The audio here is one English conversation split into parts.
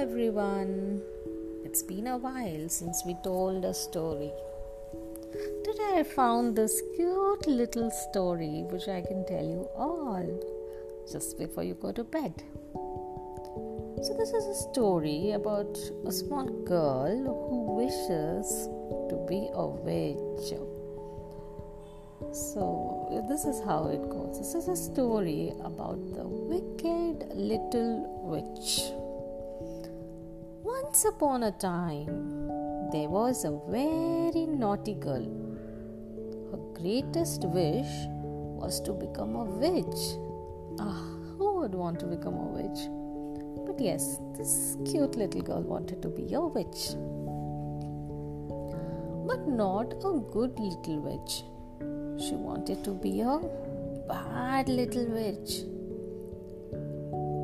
everyone. It's been a while since we told a story. Today I found this cute little story which I can tell you all just before you go to bed. So, this is a story about a small girl who wishes to be a witch. So, this is how it goes. This is a story about the wicked little witch. Once upon a time, there was a very naughty girl. Her greatest wish was to become a witch. Ah, who would want to become a witch? But yes, this cute little girl wanted to be a witch. But not a good little witch. She wanted to be a bad little witch.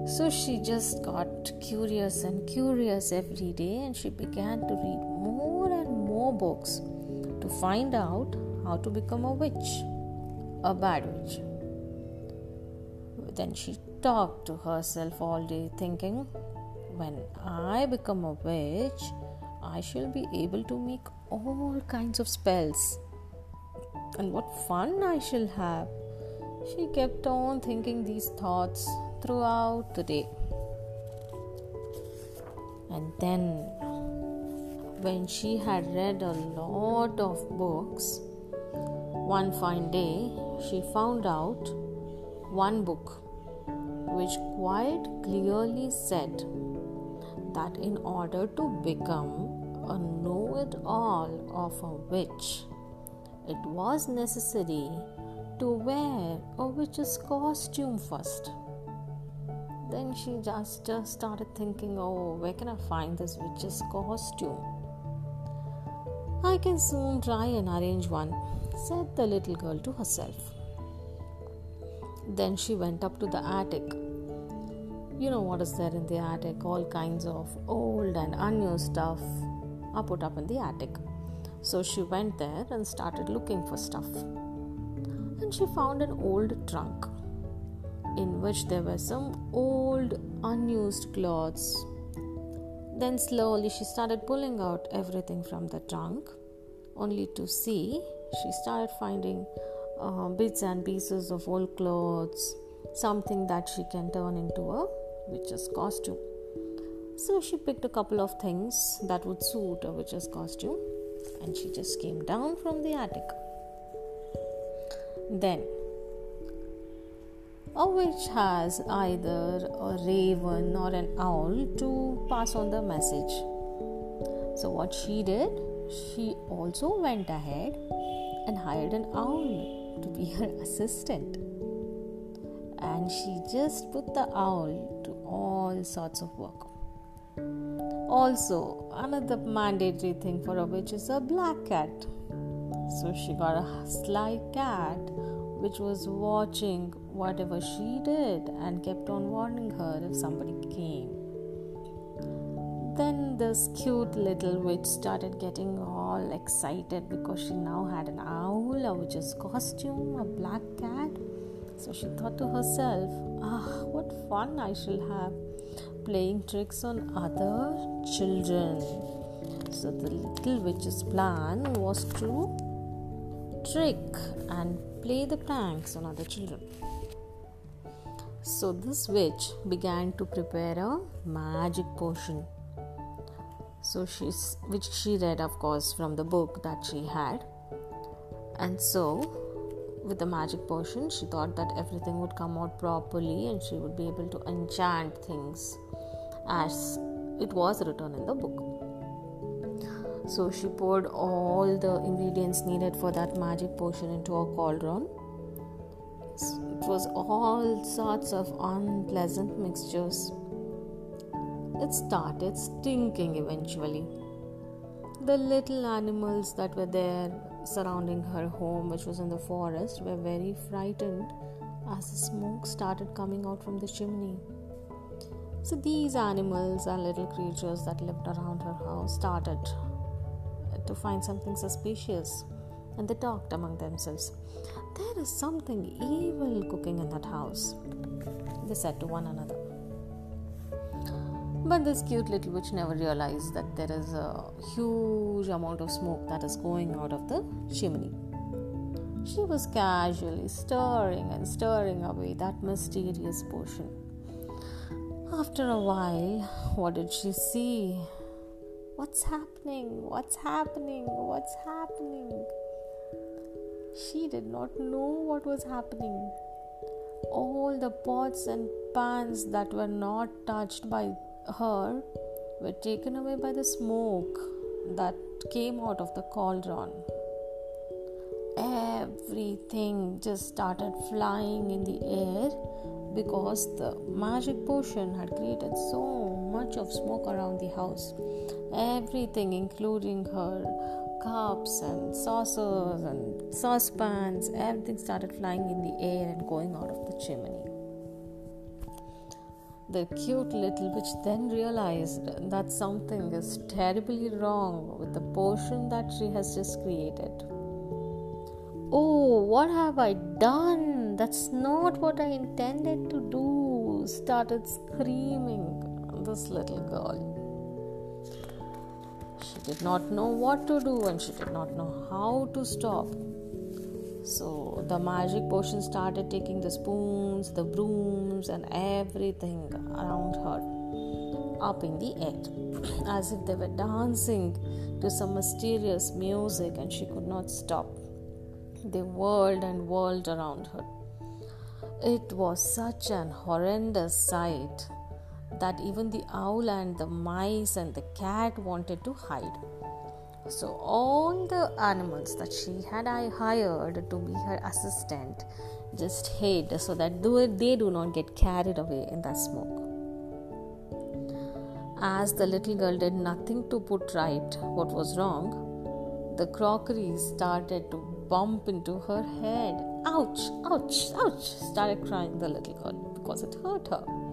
So she just got curious and curious every day and she began to read more and more books to find out how to become a witch, a bad witch. Then she talked to herself all day, thinking, when I become a witch, I shall be able to make all kinds of spells. And what fun I shall have! She kept on thinking these thoughts throughout the day. And then, when she had read a lot of books, one fine day she found out one book which quite clearly said that in order to become a know it all of a witch, it was necessary to wear a witch's costume first. Then she just, just started thinking, oh, where can I find this witch's costume? I can soon try and arrange one, said the little girl to herself. Then she went up to the attic. You know what is there in the attic? All kinds of old and unused stuff are put up in the attic. So she went there and started looking for stuff. And she found an old trunk in which there were some old unused clothes. Then slowly she started pulling out everything from the trunk, only to see she started finding uh, bits and pieces of old clothes, something that she can turn into a witch's costume. So she picked a couple of things that would suit a witch's costume and she just came down from the attic. Then a witch has either a raven or an owl to pass on the message. So, what she did, she also went ahead and hired an owl to be her assistant. And she just put the owl to all sorts of work. Also, another mandatory thing for a witch is a black cat. So she got a sly cat which was watching whatever she did and kept on warning her if somebody came. Then this cute little witch started getting all excited because she now had an owl, a witch's costume, a black cat. So she thought to herself, ah, what fun I shall have playing tricks on other children. So the little witch's plan was to trick and play the pranks on other children. So this witch began to prepare a magic potion. So she's which she read of course from the book that she had. And so with the magic potion she thought that everything would come out properly and she would be able to enchant things as it was written in the book. So she poured all the ingredients needed for that magic potion into a cauldron. Was all sorts of unpleasant mixtures. It started stinking eventually. The little animals that were there surrounding her home, which was in the forest, were very frightened as the smoke started coming out from the chimney. So, these animals and little creatures that lived around her house started to find something suspicious and they talked among themselves. There is something evil cooking in that house, they said to one another. But this cute little witch never realized that there is a huge amount of smoke that is going out of the chimney. She was casually stirring and stirring away that mysterious potion. After a while, what did she see? What's happening? What's happening? What's happening? She did not know what was happening. All the pots and pans that were not touched by her were taken away by the smoke that came out of the cauldron. Everything just started flying in the air because the magic potion had created so much of smoke around the house. Everything, including her cups and saucers and saucepans, everything started flying in the air and going out of the chimney. The cute little witch then realized that something is terribly wrong with the potion that she has just created. Oh, what have I done? That's not what I intended to do, started screaming this little girl. Did not know what to do and she did not know how to stop. So the magic potion started taking the spoons, the brooms, and everything around her up in the air as if they were dancing to some mysterious music and she could not stop. They whirled and whirled around her. It was such an horrendous sight that even the owl and the mice and the cat wanted to hide. So, all the animals that she had I hired to be her assistant just hid so that they do not get carried away in that smoke. As the little girl did nothing to put right what was wrong, the crockery started to bump into her head. Ouch, ouch, ouch, started crying the little girl because it hurt her.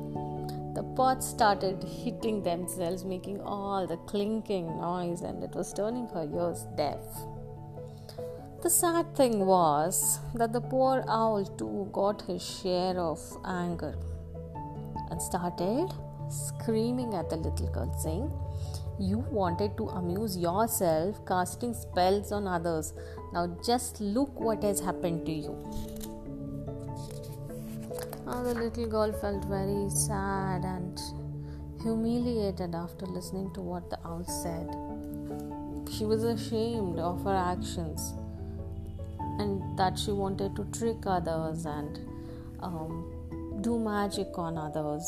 The pots started hitting themselves, making all the clinking noise, and it was turning her ears deaf. The sad thing was that the poor owl too got his share of anger and started screaming at the little girl, saying, You wanted to amuse yourself casting spells on others. Now just look what has happened to you. The little girl felt very sad and humiliated after listening to what the owl said. She was ashamed of her actions and that she wanted to trick others and um, do magic on others.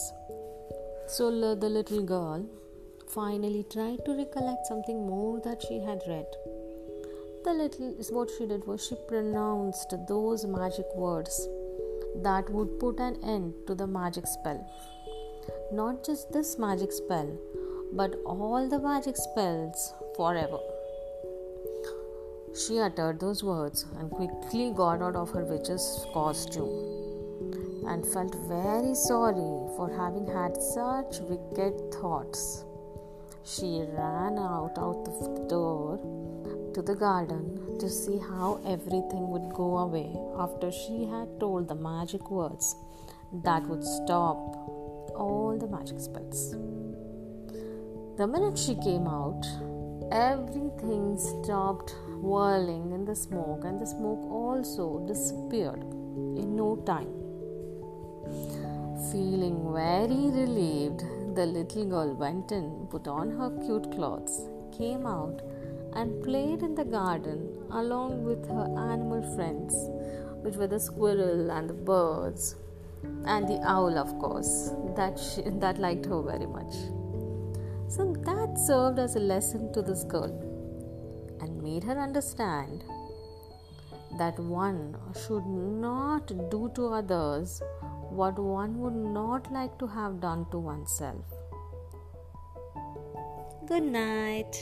So the little girl finally tried to recollect something more that she had read the little is what she did was she pronounced those magic words that would put an end to the magic spell. Not just this magic spell, but all the magic spells forever. She uttered those words and quickly got out of her witch's costume and felt very sorry for having had such wicked thoughts. She ran out of the door to the garden to see how everything would go away after she had told the magic words that would stop all the magic spells. The minute she came out, everything stopped whirling in the smoke, and the smoke also disappeared in no time. Feeling very relieved, the little girl went in, put on her cute clothes, came out, and played in the garden along with her animal friends, which were the squirrel and the birds, and the owl, of course, that, she, that liked her very much. So that served as a lesson to this girl and made her understand that one should not do to others what one would not like to have done to oneself. Good night.